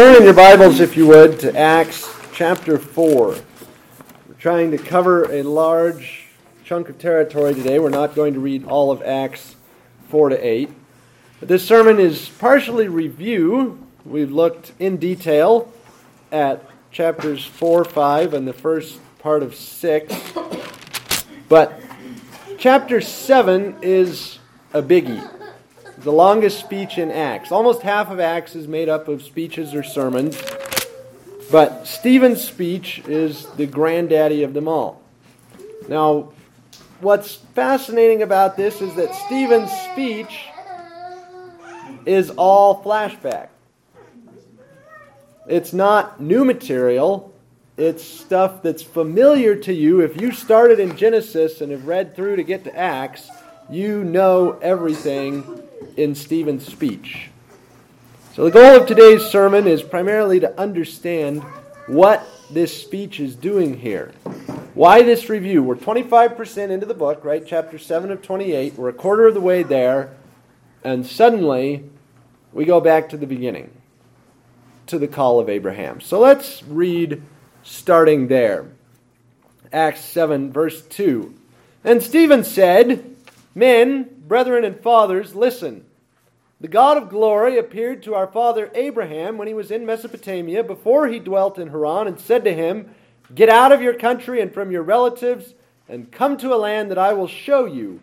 Turn in your Bibles, if you would, to Acts chapter 4. We're trying to cover a large chunk of territory today. We're not going to read all of Acts 4 to 8. But this sermon is partially review. We've looked in detail at chapters 4, 5, and the first part of 6. But chapter 7 is a biggie the longest speech in Acts. Almost half of Acts is made up of speeches or sermons, but Stephen's speech is the granddaddy of them all. Now, what's fascinating about this is that Stephen's speech is all flashback. It's not new material. It's stuff that's familiar to you. If you started in Genesis and have read through to get to Acts, you know everything in Stephen's speech. So, the goal of today's sermon is primarily to understand what this speech is doing here. Why this review? We're 25% into the book, right? Chapter 7 of 28. We're a quarter of the way there, and suddenly we go back to the beginning, to the call of Abraham. So let's read starting there. Acts 7, verse 2. And Stephen said, Men, brethren, and fathers, listen. The God of glory appeared to our father Abraham when he was in Mesopotamia before he dwelt in Haran and said to him, Get out of your country and from your relatives and come to a land that I will show you.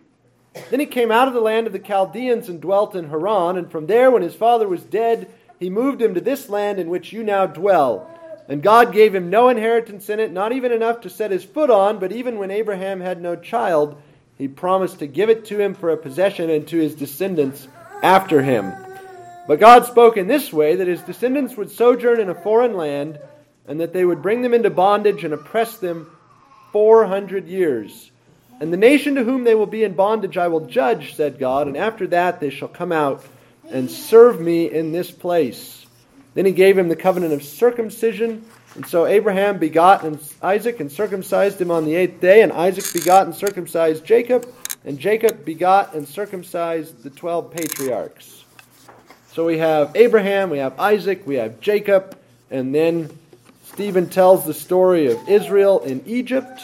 Then he came out of the land of the Chaldeans and dwelt in Haran, and from there, when his father was dead, he moved him to this land in which you now dwell. And God gave him no inheritance in it, not even enough to set his foot on, but even when Abraham had no child, he promised to give it to him for a possession and to his descendants after him. But God spoke in this way that his descendants would sojourn in a foreign land, and that they would bring them into bondage and oppress them 400 years. And the nation to whom they will be in bondage I will judge, said God, and after that they shall come out and serve me in this place. Then he gave him the covenant of circumcision. And so Abraham begot Isaac and circumcised him on the eighth day, and Isaac begot and circumcised Jacob. And Jacob begot and circumcised the 12 patriarchs. So we have Abraham, we have Isaac, we have Jacob, and then Stephen tells the story of Israel in Egypt,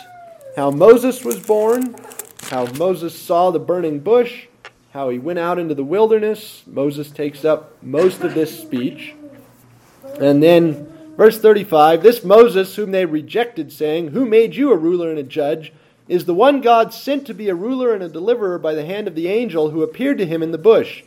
how Moses was born, how Moses saw the burning bush, how he went out into the wilderness. Moses takes up most of this speech. And then, verse 35 this Moses, whom they rejected, saying, Who made you a ruler and a judge? is the one God sent to be a ruler and a deliverer by the hand of the angel who appeared to him in the bush.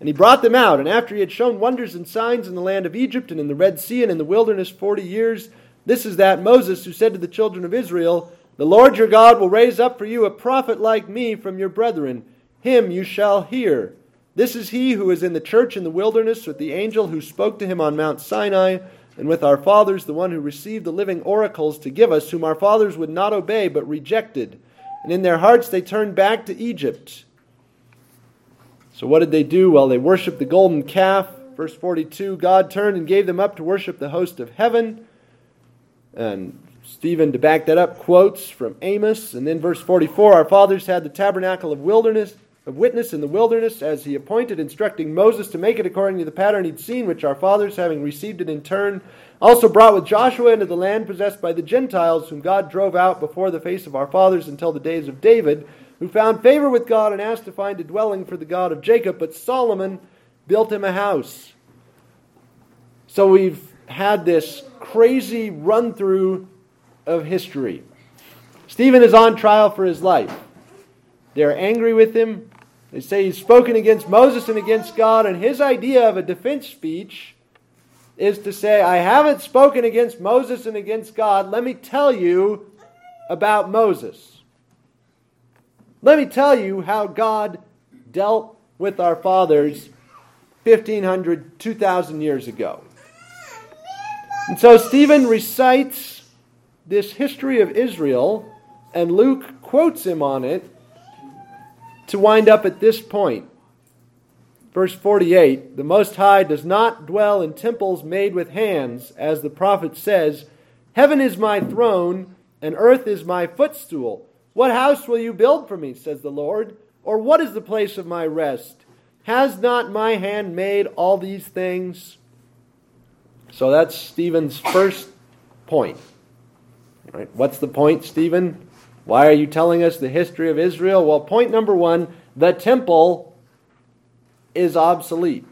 And he brought them out, and after he had shown wonders and signs in the land of Egypt and in the Red Sea and in the wilderness forty years, this is that Moses who said to the children of Israel, The Lord your God will raise up for you a prophet like me from your brethren. Him you shall hear. This is he who is in the church in the wilderness with the angel who spoke to him on Mount Sinai and with our fathers, the one who received the living oracles to give us, whom our fathers would not obey, but rejected. And in their hearts they turned back to Egypt. So what did they do? Well, they worshiped the golden calf. Verse 42 God turned and gave them up to worship the host of heaven. And Stephen, to back that up, quotes from Amos. And then verse 44 Our fathers had the tabernacle of wilderness of witness in the wilderness, as he appointed, instructing Moses to make it according to the pattern he'd seen, which our fathers, having received it in turn, also brought with Joshua into the land possessed by the Gentiles, whom God drove out before the face of our fathers until the days of David, who found favor with God and asked to find a dwelling for the God of Jacob. But Solomon built him a house. So we've had this crazy run through of history. Stephen is on trial for his life. They're angry with him. They say he's spoken against Moses and against God, and his idea of a defense speech is to say, I haven't spoken against Moses and against God. Let me tell you about Moses. Let me tell you how God dealt with our fathers 1500, 2000 years ago. And so Stephen recites this history of Israel, and Luke quotes him on it to wind up at this point. Verse 48 The Most High does not dwell in temples made with hands, as the prophet says, Heaven is my throne, and earth is my footstool. What house will you build for me, says the Lord? Or what is the place of my rest? Has not my hand made all these things? So that's Stephen's first point. Right? What's the point, Stephen? Why are you telling us the history of Israel? Well, point number one the temple is obsolete.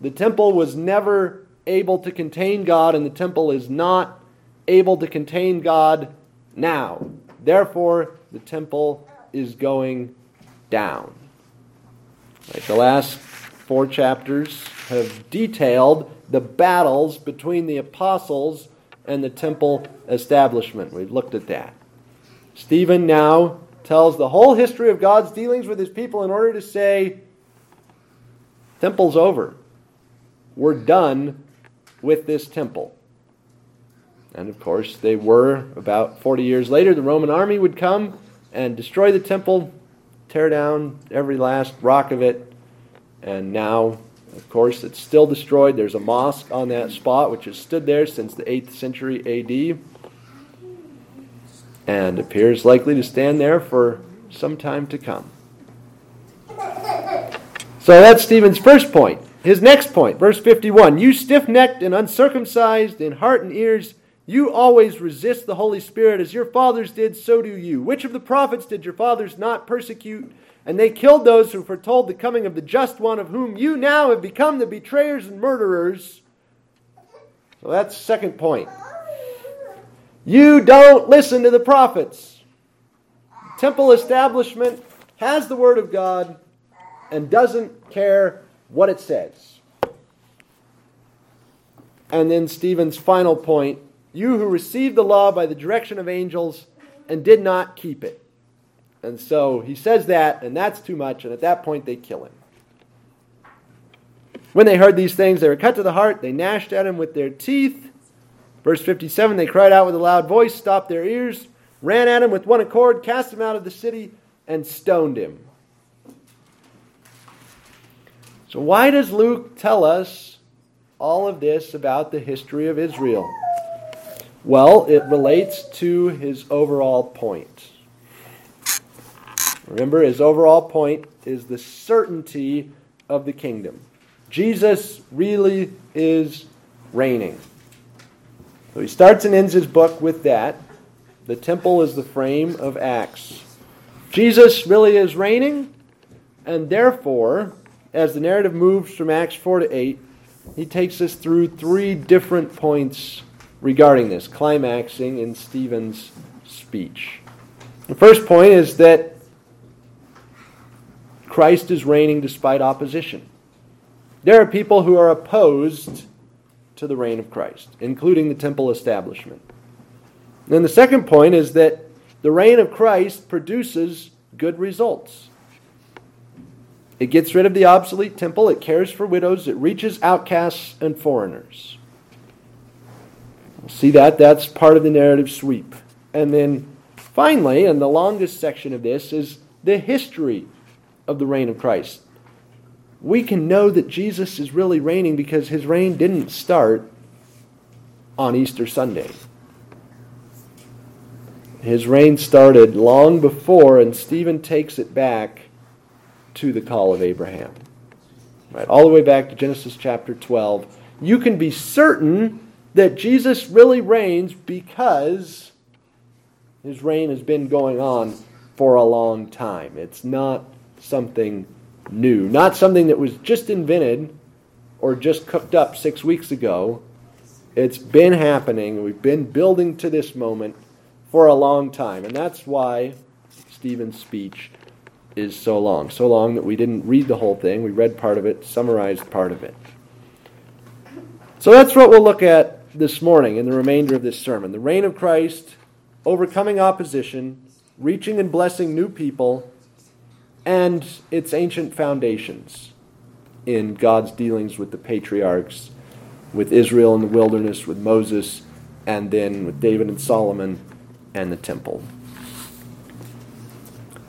The temple was never able to contain God, and the temple is not able to contain God now. Therefore, the temple is going down. Right, the last four chapters have detailed the battles between the apostles and the temple establishment. We've looked at that. Stephen now tells the whole history of God's dealings with his people in order to say, Temple's over. We're done with this temple. And of course, they were. About 40 years later, the Roman army would come and destroy the temple, tear down every last rock of it. And now, of course, it's still destroyed. There's a mosque on that spot, which has stood there since the 8th century AD and appears likely to stand there for some time to come. So that's Stephen's first point. His next point, verse 51 You stiff necked and uncircumcised in heart and ears, you always resist the Holy Spirit as your fathers did, so do you. Which of the prophets did your fathers not persecute? And they killed those who foretold the coming of the just one, of whom you now have become the betrayers and murderers. So that's second point. You don't listen to the prophets. Temple establishment has the Word of God and doesn't care what it says. And then Stephen's final point you who received the law by the direction of angels and did not keep it. And so he says that, and that's too much, and at that point they kill him. When they heard these things, they were cut to the heart. They gnashed at him with their teeth. Verse 57 They cried out with a loud voice, stopped their ears, ran at him with one accord, cast him out of the city, and stoned him. So, why does Luke tell us all of this about the history of Israel? Well, it relates to his overall point. Remember, his overall point is the certainty of the kingdom. Jesus really is reigning. So he starts and ends his book with that. The temple is the frame of Acts. Jesus really is reigning, and therefore, as the narrative moves from Acts 4 to 8, he takes us through three different points regarding this, climaxing in Stephen's speech. The first point is that Christ is reigning despite opposition. There are people who are opposed to the reign of Christ, including the temple establishment. And the second point is that the reign of Christ produces good results. It gets rid of the obsolete temple, it cares for widows, it reaches outcasts and foreigners. See that? That's part of the narrative sweep. And then finally, and the longest section of this, is the history of the reign of Christ. We can know that Jesus is really reigning because his reign didn't start on Easter Sunday. His reign started long before, and Stephen takes it back to the call of Abraham. Right, all the way back to Genesis chapter 12. You can be certain that Jesus really reigns because his reign has been going on for a long time. It's not something new, not something that was just invented or just cooked up six weeks ago. It's been happening. We've been building to this moment for a long time. And that's why Stephen's speech is so long. So long that we didn't read the whole thing. We read part of it, summarized part of it. So that's what we'll look at this morning in the remainder of this sermon the reign of Christ, overcoming opposition, reaching and blessing new people, and its ancient foundations in God's dealings with the patriarchs, with Israel in the wilderness, with Moses, and then with David and Solomon and the temple.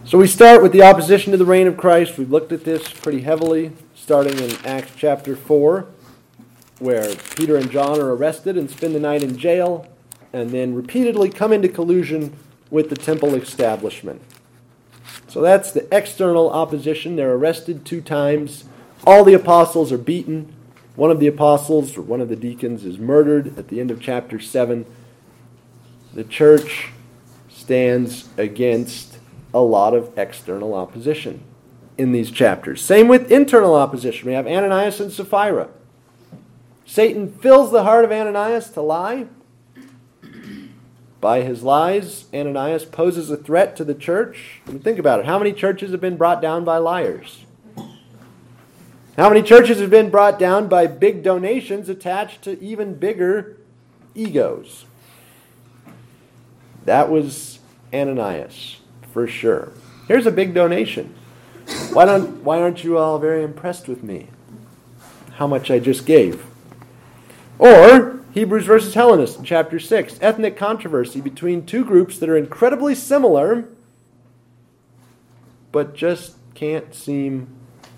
So we start with the opposition to the reign of Christ. We've looked at this pretty heavily, starting in Acts chapter 4 where Peter and John are arrested and spend the night in jail, and then repeatedly come into collusion with the temple establishment. So that's the external opposition. They're arrested two times. All the apostles are beaten. one of the apostles or one of the deacons is murdered at the end of chapter 7, the church stands against a lot of external opposition in these chapters. Same with internal opposition. We have Ananias and Sapphira. Satan fills the heart of Ananias to lie. By his lies, Ananias poses a threat to the church. I mean, think about it. How many churches have been brought down by liars? How many churches have been brought down by big donations attached to even bigger egos? That was Ananias, for sure. Here's a big donation. Why, don't, why aren't you all very impressed with me? How much I just gave. Or Hebrews versus Hellenists in chapter 6, ethnic controversy between two groups that are incredibly similar, but just can't seem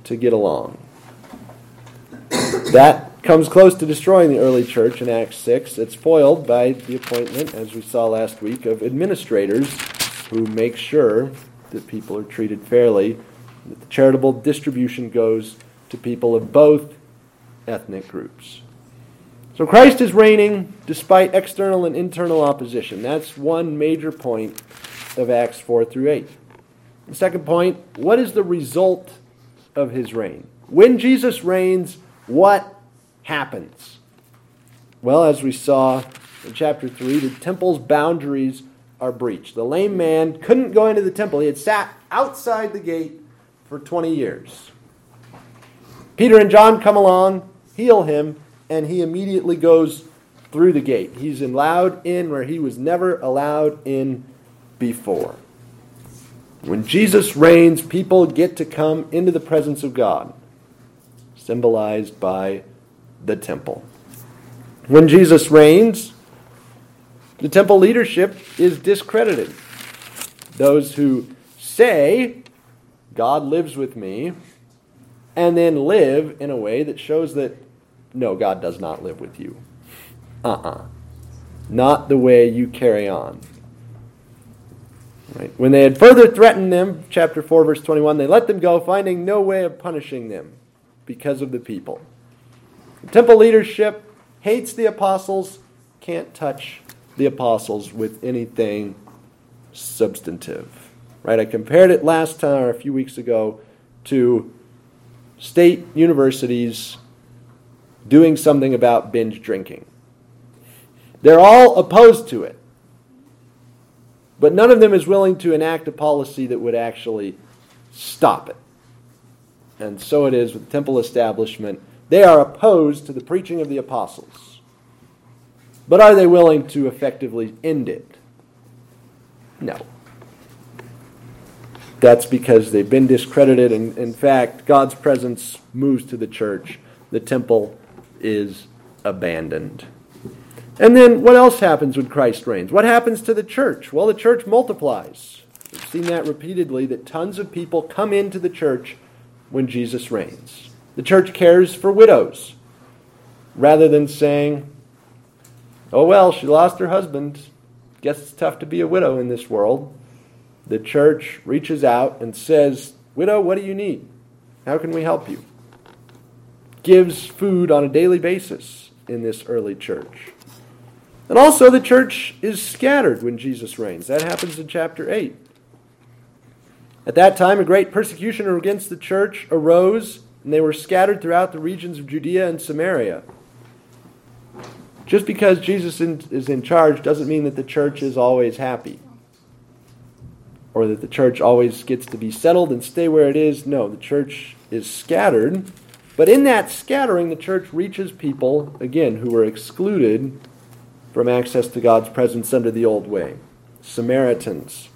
to get along. That comes close to destroying the early church in Acts 6. It's foiled by the appointment, as we saw last week, of administrators who make sure that people are treated fairly, that the charitable distribution goes to people of both ethnic groups. So Christ is reigning despite external and internal opposition. That's one major point of Acts 4 through 8. The second point what is the result of his reign? When Jesus reigns, what happens? Well, as we saw in chapter 3, the temple's boundaries are breached. The lame man couldn't go into the temple, he had sat outside the gate for 20 years. Peter and John come along, heal him, and he immediately goes through the gate. He's allowed in where he was never allowed in before. When Jesus reigns, people get to come into the presence of God symbolized by the temple. When Jesus reigns, the temple leadership is discredited. Those who say, God lives with me, and then live in a way that shows that, no, God does not live with you. Uh uh-uh. uh Not the way you carry on. Right? When they had further threatened them, chapter 4, verse 21, they let them go, finding no way of punishing them because of the people. The temple leadership hates the apostles, can't touch the apostles with anything substantive. Right? I compared it last time or a few weeks ago to state universities doing something about binge drinking. They're all opposed to it. But none of them is willing to enact a policy that would actually stop it and so it is with the temple establishment. They are opposed to the preaching of the apostles. But are they willing to effectively end it? No. That's because they've been discredited, and in fact, God's presence moves to the church. The temple is abandoned. And then what else happens when Christ reigns? What happens to the church? Well, the church multiplies. We've seen that repeatedly that tons of people come into the church when Jesus reigns. The church cares for widows rather than saying, oh, well, she lost her husband. Guess it's tough to be a widow in this world. The church reaches out and says, Widow, what do you need? How can we help you? Gives food on a daily basis in this early church. And also, the church is scattered when Jesus reigns. That happens in chapter 8. At that time, a great persecution against the church arose, and they were scattered throughout the regions of Judea and Samaria. Just because Jesus is in charge doesn't mean that the church is always happy or that the church always gets to be settled and stay where it is. No, the church is scattered. But in that scattering, the church reaches people, again, who were excluded from access to God's presence under the old way Samaritans,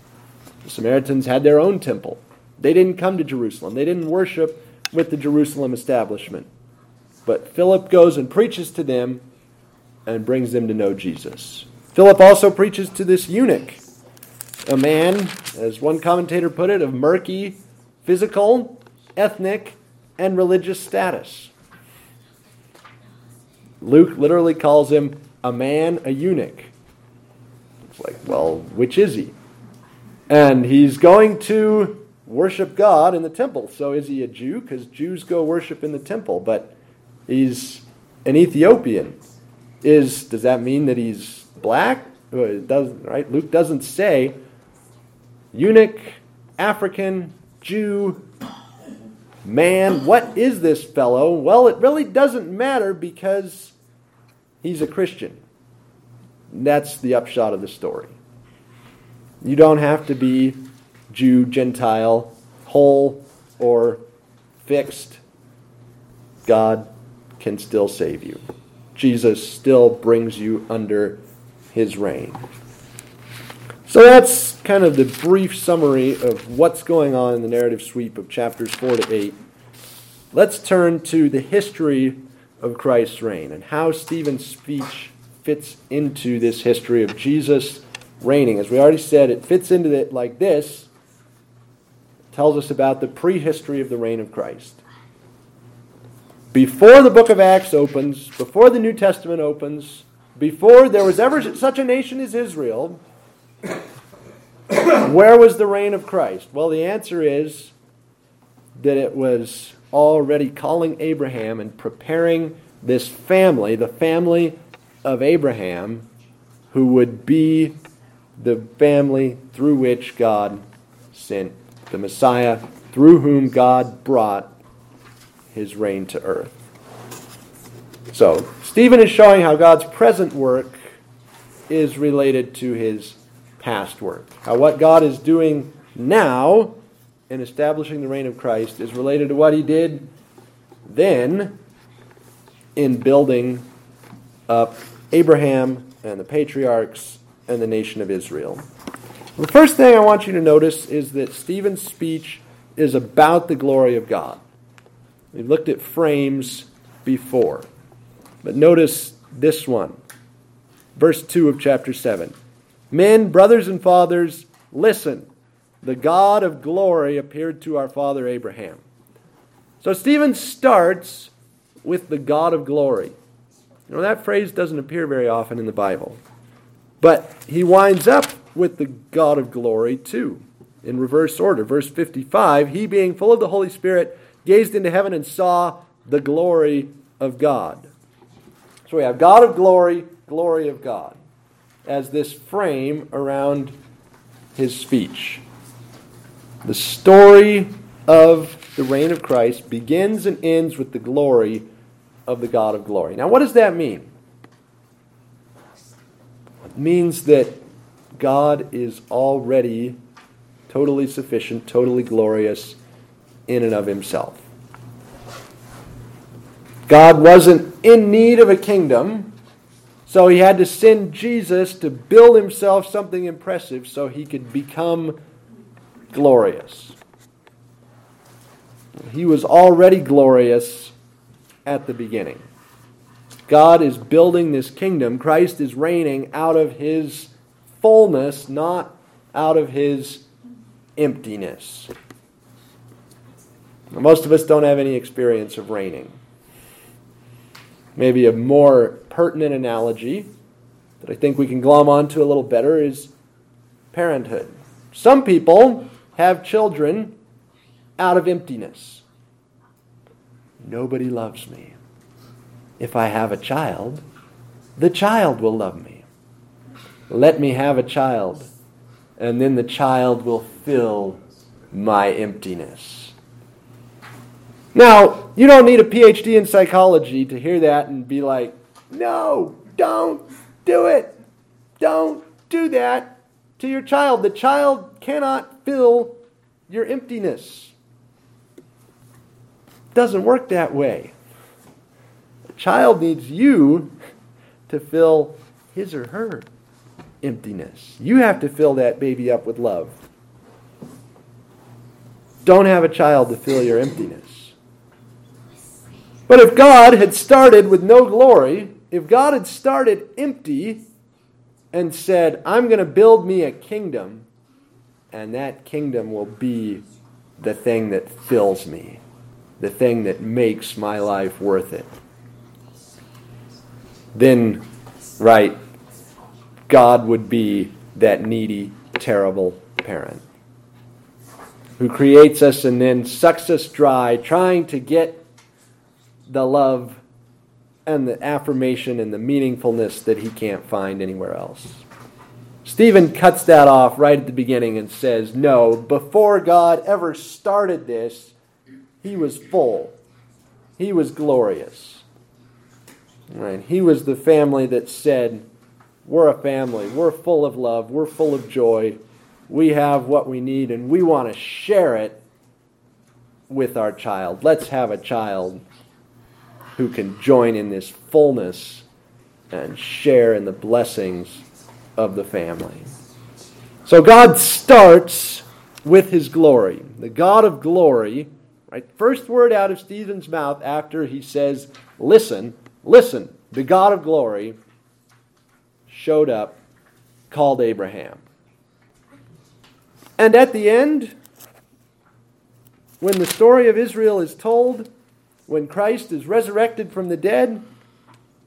the Samaritans had their own temple. They didn't come to Jerusalem, they didn't worship with the Jerusalem establishment. But Philip goes and preaches to them and brings them to know Jesus. Philip also preaches to this eunuch, a man, as one commentator put it, of murky physical, ethnic, and religious status. Luke literally calls him a man, a eunuch. It's like, well, which is he? And he's going to worship God in the temple. So is he a Jew? Because Jews go worship in the temple. But he's an Ethiopian. Is does that mean that he's black? Uh, it doesn't right? Luke doesn't say eunuch, African, Jew, man. What is this fellow? Well, it really doesn't matter because he's a Christian. That's the upshot of the story. You don't have to be Jew, Gentile, whole, or fixed. God can still save you. Jesus still brings you under his reign. So that's kind of the brief summary of what's going on in the narrative sweep of chapters 4 to 8. Let's turn to the history of Christ's reign and how Stephen's speech fits into this history of Jesus reigning. As we already said, it fits into it like this. It tells us about the prehistory of the reign of Christ. Before the book of Acts opens, before the New Testament opens, before there was ever such a nation as Israel, where was the reign of Christ? Well, the answer is that it was already calling Abraham and preparing this family, the family of Abraham, who would be the family through which God sent the Messiah, through whom God brought his reign to earth. So, Stephen is showing how God's present work is related to his past work. How what God is doing now in establishing the reign of Christ is related to what he did then in building up Abraham and the patriarchs and the nation of Israel. The first thing I want you to notice is that Stephen's speech is about the glory of God. We've looked at frames before, but notice this one. Verse 2 of chapter 7. Men, brothers, and fathers, listen. The God of glory appeared to our father Abraham. So Stephen starts with the God of glory. You know, that phrase doesn't appear very often in the Bible. But he winds up with the God of glory too, in reverse order. Verse 55 He, being full of the Holy Spirit, gazed into heaven and saw the glory of God. So we have God of glory, glory of God, as this frame around his speech. The story of the reign of Christ begins and ends with the glory of the God of glory. Now, what does that mean? means that God is already totally sufficient, totally glorious in and of himself. God wasn't in need of a kingdom, so he had to send Jesus to build himself something impressive so he could become glorious. He was already glorious at the beginning. God is building this kingdom. Christ is reigning out of his fullness, not out of his emptiness. Most of us don't have any experience of reigning. Maybe a more pertinent analogy that I think we can glom onto a little better is parenthood. Some people have children out of emptiness. Nobody loves me if I have a child, the child will love me. Let me have a child, and then the child will fill my emptiness. Now, you don't need a PhD in psychology to hear that and be like, no, don't do it. Don't do that to your child. The child cannot fill your emptiness. It doesn't work that way The child needs you to fill his or her emptiness. You have to fill that baby up with love. Don't have a child to fill your emptiness. But if God had started with no glory, if God had started empty and said, I'm going to build me a kingdom, and that kingdom will be the thing that fills me, the thing that makes my life worth it then, right, God would be that needy, terrible parent who creates us and then sucks us dry, trying to get the love and the affirmation and the meaningfulness that he can't find anywhere else. Stephen cuts that off right at the beginning and says, No, before God ever started this, he was full. He was glorious. Right? He was the family that said, We're a family. We're full of love. We're full of joy. We have what we need, and we want to share it with our child. Let's have a child who can join in this fullness and share in the blessings of the family. So God starts with his glory. The God of glory, right? First word out of Stephen's mouth after he says, Listen, listen, the God of glory showed up, called Abraham. And at the end, when the story of Israel is told, when Christ is resurrected from the dead,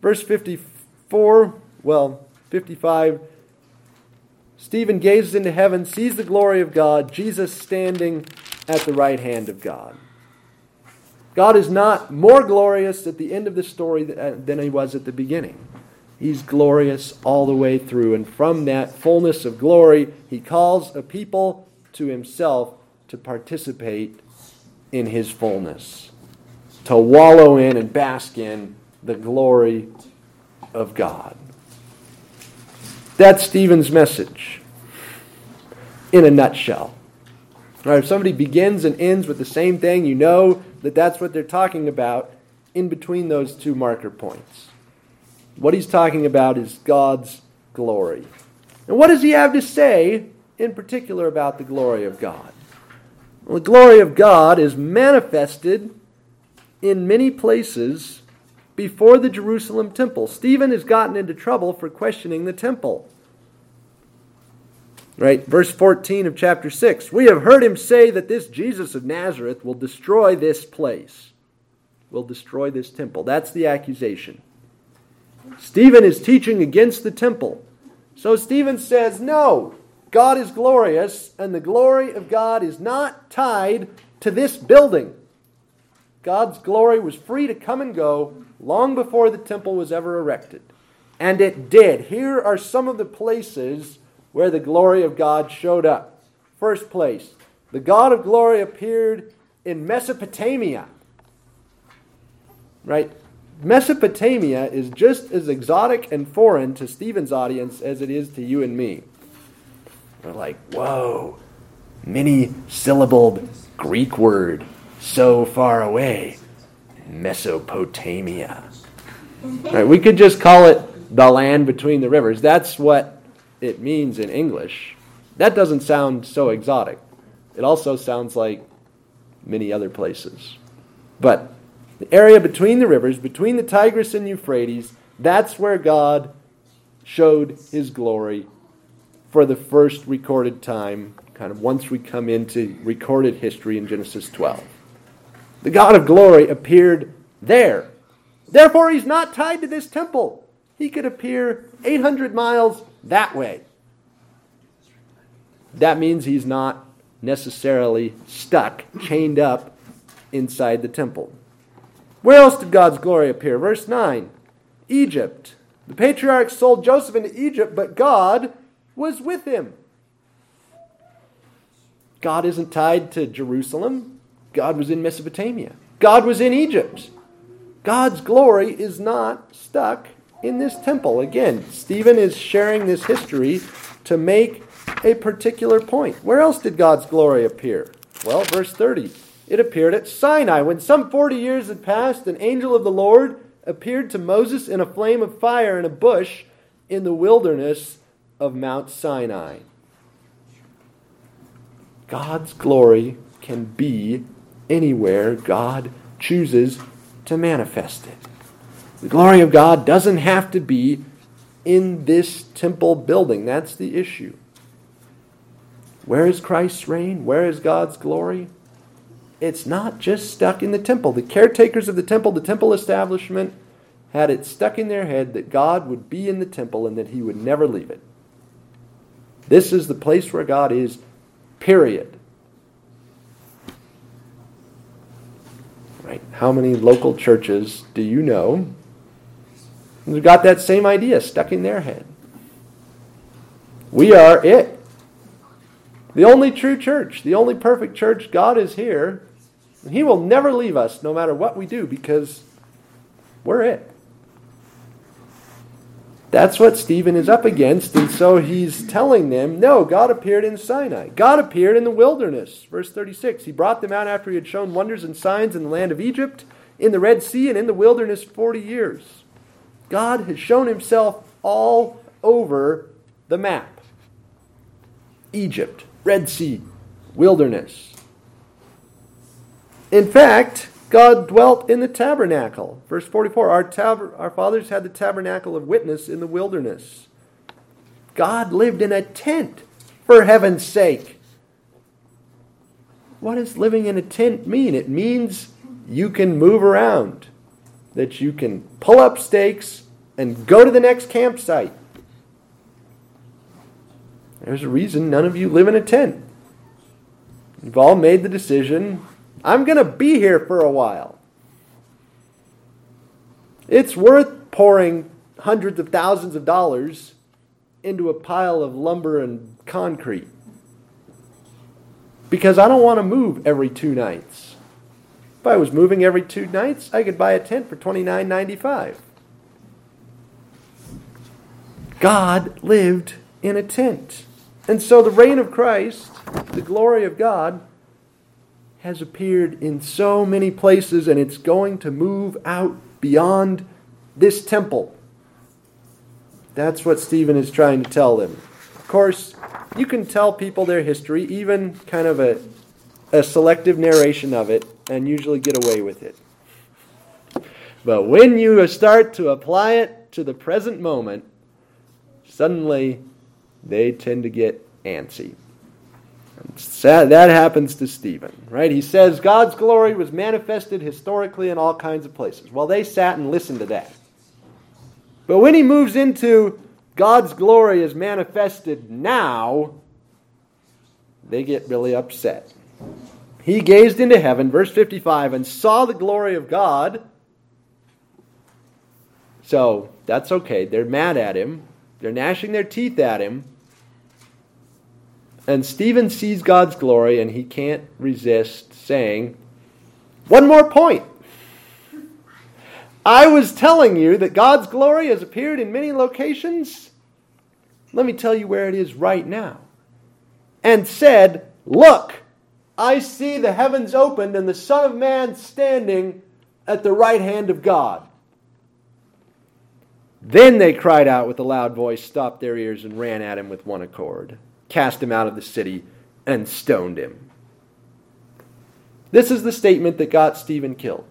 verse 54, well, 55, Stephen gazes into heaven, sees the glory of God, Jesus standing at the right hand of God. God is not more glorious at the end of the story than he was at the beginning. He's glorious all the way through. And from that fullness of glory, he calls a people to himself to participate in his fullness, to wallow in and bask in the glory of God. That's Stephen's message in a nutshell. if somebody begins and ends with the same thing, you know that that's what they're talking about in between those two marker points. What he's talking about is God's glory. And what does he have to say in particular about the glory of God? Well, the glory of God is manifested in many places before the Jerusalem temple. Stephen has gotten into trouble for questioning the temple. Right? Verse 14 of chapter 6. We have heard him say that this Jesus of Nazareth will destroy this place, will destroy this temple. That's the accusation. Stephen is teaching against the temple. So Stephen says, No, God is glorious, and the glory of God is not tied to this building. God's glory was free to come and go long before the temple was ever erected. And it did. Here are some of the places where the glory of God showed up. First place, the God of glory appeared in Mesopotamia. Right? Mesopotamia is just as exotic and foreign to Stephen's audience as it is to you and me. We're like, whoa, many syllabled Greek word so far away. Mesopotamia. Right, we could just call it the land between the rivers. That's what it means in English. That doesn't sound so exotic. It also sounds like many other places. But the area between the rivers, between the Tigris and Euphrates, that's where God showed his glory for the first recorded time, kind of once we come into recorded history in Genesis 12. The God of glory appeared there. Therefore, he's not tied to this temple. He could appear 800 miles that way. That means he's not necessarily stuck, chained up inside the temple. Where else did God's glory appear? Verse 9 Egypt. The patriarchs sold Joseph into Egypt, but God was with him. God isn't tied to Jerusalem. God was in Mesopotamia. God was in Egypt. God's glory is not stuck in this temple. Again, Stephen is sharing this history to make a particular point. Where else did God's glory appear? Well, verse 30. It appeared at Sinai. When some 40 years had passed, an angel of the Lord appeared to Moses in a flame of fire in a bush in the wilderness of Mount Sinai. God's glory can be anywhere God chooses to manifest it. The glory of God doesn't have to be in this temple building. That's the issue. Where is Christ's reign? Where is God's glory? It's not just stuck in the temple. The caretakers of the temple, the temple establishment, had it stuck in their head that God would be in the temple and that he would never leave it. This is the place where God is, period. Right? How many local churches do you know They've got that same idea stuck in their head. We are it. The only true church, the only perfect church. God is here. And He will never leave us no matter what we do because we're it. That's what Stephen is up against, and so he's telling them, no, God appeared in Sinai. God appeared in the wilderness. Verse 36 He brought them out after he had shown wonders and signs in the land of Egypt, in the Red Sea, and in the wilderness 40 years. God has shown himself all over the map Egypt, Red Sea, wilderness. In fact, God dwelt in the tabernacle. Verse 44 our, tab- our fathers had the tabernacle of witness in the wilderness. God lived in a tent, for heaven's sake. What does living in a tent mean? It means you can move around, that you can pull up stakes and go to the next campsite. There's a reason none of you live in a tent. You've all made the decision I'm going to be here for a while. It's worth pouring hundreds of thousands of dollars into a pile of lumber and concrete because I don't want to move every two nights. If I was moving every two nights, I could buy a tent for $29.95. God lived in a tent. And so the reign of Christ, the glory of God, has appeared in so many places and it's going to move out beyond this temple. That's what Stephen is trying to tell them. Of course, you can tell people their history, even kind of a, a selective narration of it, and usually get away with it. But when you start to apply it to the present moment, suddenly they tend to get antsy. That happens to Stephen, right? He says God's glory was manifested historically in all kinds of places. Well, they sat and listened to that. But when he moves into God's glory is manifested now, they get really upset. He gazed into heaven, verse 55, and saw the glory of God. So that's okay. They're mad at him, they're gnashing their teeth at him. And Stephen sees God's glory and he can't resist saying, One more point. I was telling you that God's glory has appeared in many locations. Let me tell you where it is right now. And said, Look, I see the heavens opened and the Son of Man standing at the right hand of God. Then they cried out with a loud voice, stopped their ears, and ran at him with one accord cast him out of the city, and stoned him. This is the statement that got Stephen killed.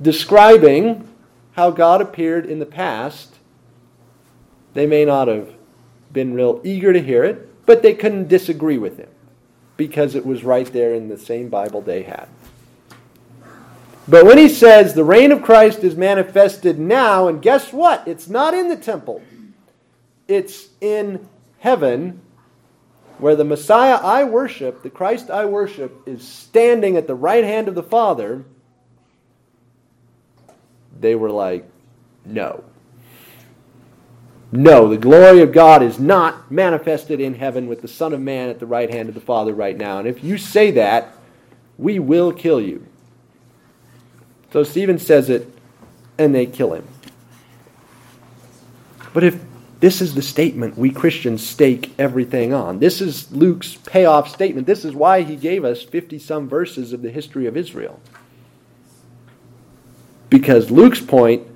Describing how God appeared in the past, they may not have been real eager to hear it, but they couldn't disagree with him because it was right there in the same Bible they had. But when he says the reign of Christ is manifested now, and guess what? It's not in the temple, it's in heaven where the Messiah I worship, the Christ I worship, is standing at the right hand of the Father, they were like, no. No, the glory of God is not manifested in heaven with the Son of Man at the right hand of the Father right now. And if you say that, we will kill you. So Stephen says it, and they kill him. But if this is the statement we Christians stake everything on. This is Luke's payoff statement. This is why he gave us 50 some verses of the history of Israel. Because Luke's point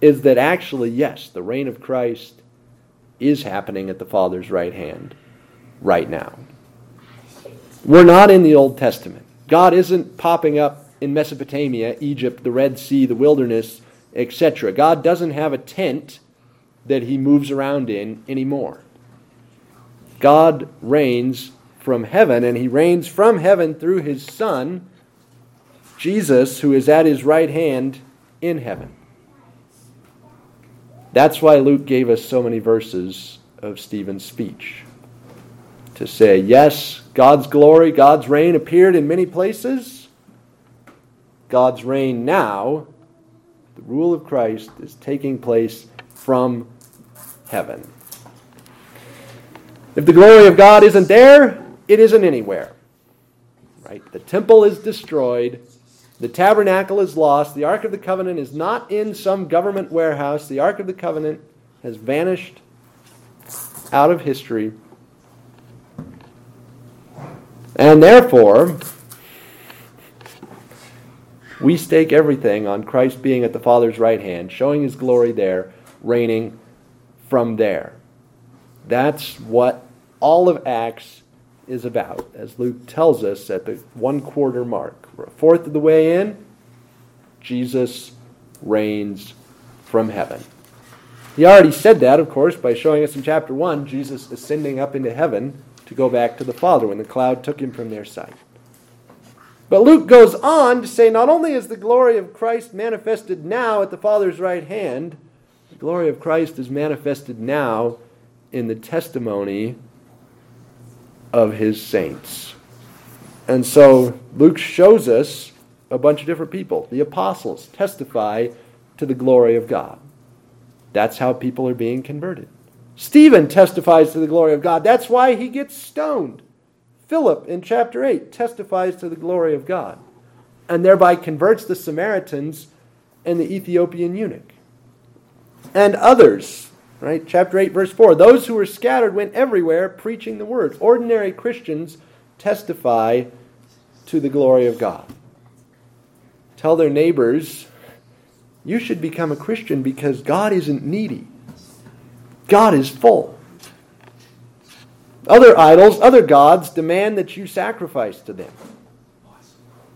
is that actually, yes, the reign of Christ is happening at the Father's right hand right now. We're not in the Old Testament. God isn't popping up in Mesopotamia, Egypt, the Red Sea, the wilderness, etc. God doesn't have a tent that he moves around in anymore. God reigns from heaven, and he reigns from heaven through his Son, Jesus, who is at his right hand in heaven. That's why Luke gave us so many verses of Stephen's speech. To say, yes, God's glory, God's reign appeared in many places. God's reign now The rule of Christ is taking place from heaven. If the glory of God isn't there, it isn't anywhere. Right? The temple is destroyed. The tabernacle is lost. The Ark of the Covenant is not in some government warehouse. The Ark of the Covenant has vanished out of history. And therefore, we stake everything on Christ being at the Father's right hand, showing his glory there, reigning from there. That's what all of Acts is about, as Luke tells us at the one quarter mark. We're a fourth of the way in. Jesus reigns from heaven. He already said that, of course, by showing us in chapter 1 Jesus ascending up into heaven to go back to the Father when the cloud took him from their sight. But Luke goes on to say not only is the glory of Christ manifested now at the Father's right hand, glory of Christ is manifested now in the testimony of his saints. And so Luke shows us a bunch of different people. The apostles testify to the glory of God. That's how people are being converted. Stephen testifies to the glory of God. That's why he gets stoned. Philip in chapter 8 testifies to the glory of God and thereby converts the Samaritans and the Ethiopian eunuch. And others, right? Chapter 8, verse 4 those who were scattered went everywhere preaching the word. Ordinary Christians testify to the glory of God. Tell their neighbors, you should become a Christian because God isn't needy, God is full. Other idols, other gods demand that you sacrifice to them.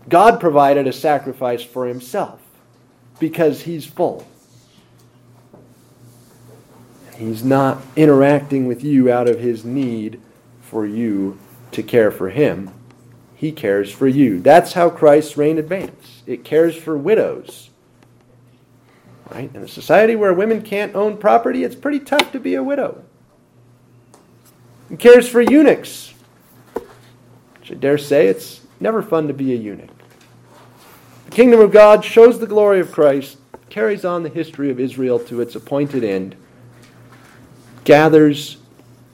God provided a sacrifice for himself because he's full. He's not interacting with you out of his need for you to care for him. He cares for you. That's how Christ's reign advances. It cares for widows. Right? In a society where women can't own property, it's pretty tough to be a widow. He cares for eunuchs. Which I dare say it's never fun to be a eunuch. The kingdom of God shows the glory of Christ, carries on the history of Israel to its appointed end, gathers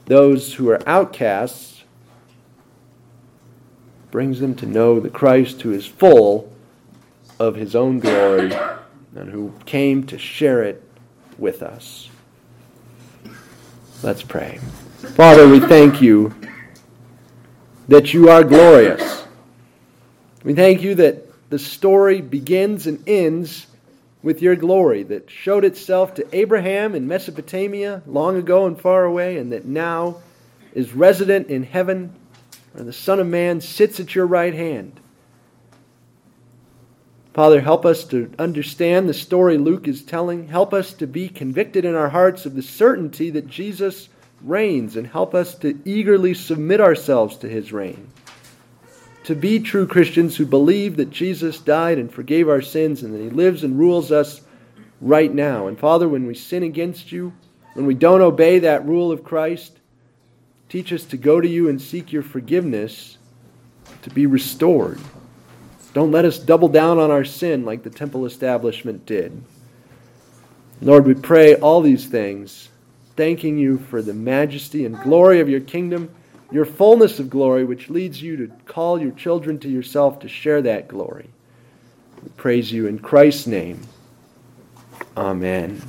those who are outcasts, brings them to know the Christ who is full of his own glory and who came to share it with us. Let's pray. Father, we thank you that you are glorious. We thank you that the story begins and ends with your glory that showed itself to Abraham in Mesopotamia long ago and far away, and that now is resident in heaven, where the Son of Man sits at your right hand. Father, help us to understand the story Luke is telling. Help us to be convicted in our hearts of the certainty that Jesus reigns and help us to eagerly submit ourselves to his reign. To be true Christians who believe that Jesus died and forgave our sins and that he lives and rules us right now. And Father, when we sin against you, when we don't obey that rule of Christ, teach us to go to you and seek your forgiveness to be restored. Don't let us double down on our sin like the temple establishment did. Lord, we pray all these things thanking you for the majesty and glory of your kingdom, your fullness of glory, which leads you to call your children to yourself to share that glory. We praise you in Christ's name. Amen.